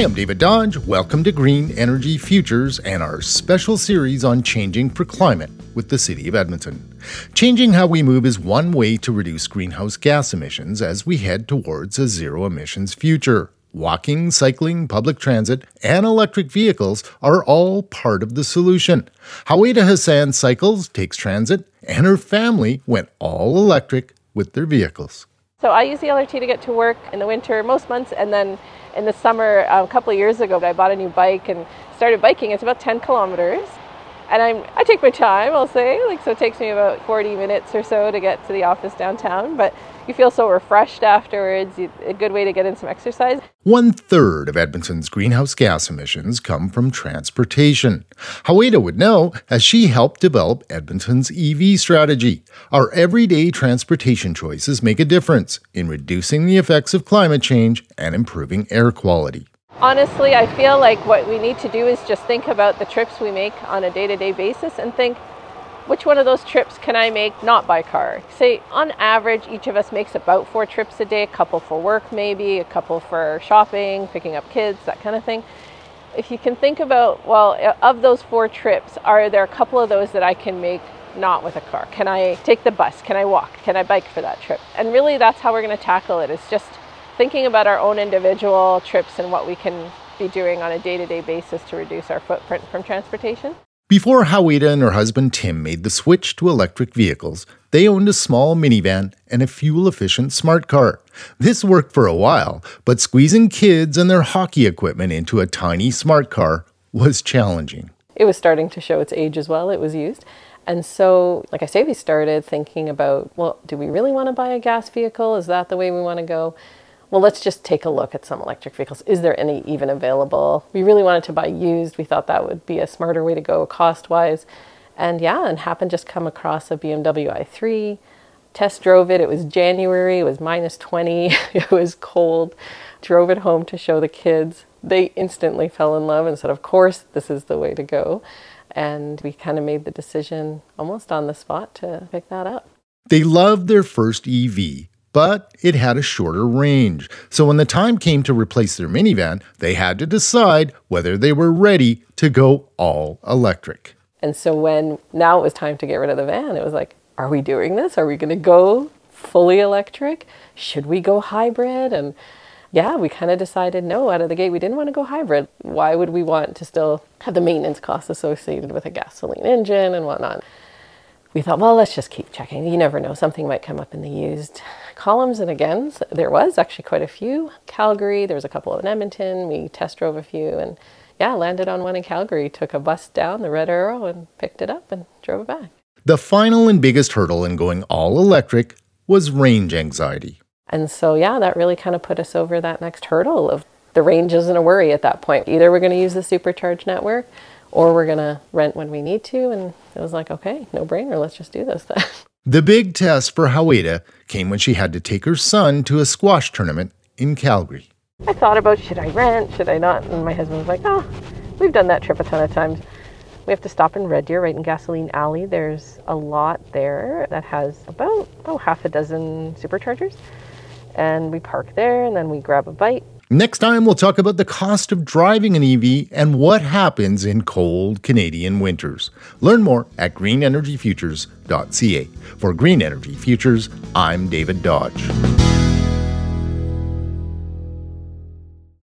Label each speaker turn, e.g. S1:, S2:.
S1: I'm David Dodge. Welcome to Green Energy Futures and our special series on changing for climate with the City of Edmonton. Changing how we move is one way to reduce greenhouse gas emissions as we head towards a zero emissions future. Walking, cycling, public transit, and electric vehicles are all part of the solution. Howaida Hassan cycles, takes transit, and her family went all electric with their vehicles.
S2: So I use the LRT to get to work in the winter most months, and then in the summer, a couple of years ago, I bought a new bike and started biking. It's about 10 kilometers and I'm I take my time. I'll say like so it takes me about 40 minutes or so to get to the office downtown, but you feel so refreshed afterwards. A good way to get in some exercise.
S1: One third of Edmonton's greenhouse gas emissions come from transportation. Howaida would know as she helped develop Edmonton's EV strategy. Our everyday transportation choices make a difference in reducing the effects of climate change and improving air quality.
S2: Honestly, I feel like what we need to do is just think about the trips we make on a day to day basis and think which one of those trips can I make not by car? Say, on average, each of us makes about four trips a day, a couple for work, maybe, a couple for shopping, picking up kids, that kind of thing. If you can think about, well, uh, of those four trips, are there a couple of those that I can make not with a car? Can I take the bus? Can I walk? Can I bike for that trip? And really, that's how we're going to tackle it. It's just thinking about our own individual trips and what we can be doing on a day to day basis to reduce our footprint from transportation.
S1: Before Howaida and her husband Tim made the switch to electric vehicles, they owned a small minivan and a fuel efficient smart car. This worked for a while, but squeezing kids and their hockey equipment into a tiny smart car was challenging.
S2: It was starting to show its age as well, it was used. And so, like I say, we started thinking about well, do we really want to buy a gas vehicle? Is that the way we want to go? Well, let's just take a look at some electric vehicles. Is there any even available? We really wanted to buy used. We thought that would be a smarter way to go cost wise. And yeah, and happened just come across a BMW i3. Test drove it. It was January. It was minus 20. it was cold. Drove it home to show the kids. They instantly fell in love and said, Of course, this is the way to go. And we kind of made the decision almost on the spot to pick that up.
S1: They loved their first EV but it had a shorter range. So when the time came to replace their minivan, they had to decide whether they were ready to go all electric.
S2: And so when now it was time to get rid of the van, it was like, are we doing this? Are we going to go fully electric? Should we go hybrid? And yeah, we kind of decided no, out of the gate, we didn't want to go hybrid. Why would we want to still have the maintenance costs associated with a gasoline engine and whatnot? We thought, well, let's just keep checking. You never know, something might come up in the used columns and agains. There was actually quite a few. Calgary, there was a couple in Edmonton. We test drove a few and yeah, landed on one in Calgary. Took a bus down the Red Arrow and picked it up and drove it back.
S1: The final and biggest hurdle in going all electric was range anxiety.
S2: And so, yeah, that really kind of put us over that next hurdle of the range isn't a worry at that point. Either we're going to use the supercharged network or we're going to rent when we need to. And it was like, okay, no brainer, let's just do this then.
S1: The big test for Howaida came when she had to take her son to a squash tournament in Calgary.
S2: I thought about should I rent, should I not? And my husband was like, oh, we've done that trip a ton of times. We have to stop in Red Deer, right in Gasoline Alley. There's a lot there that has about oh, half a dozen superchargers. And we park there and then we grab a bite
S1: Next time, we'll talk about the cost of driving an EV and what happens in cold Canadian winters. Learn more at greenenergyfutures.ca. For Green Energy Futures, I'm David Dodge.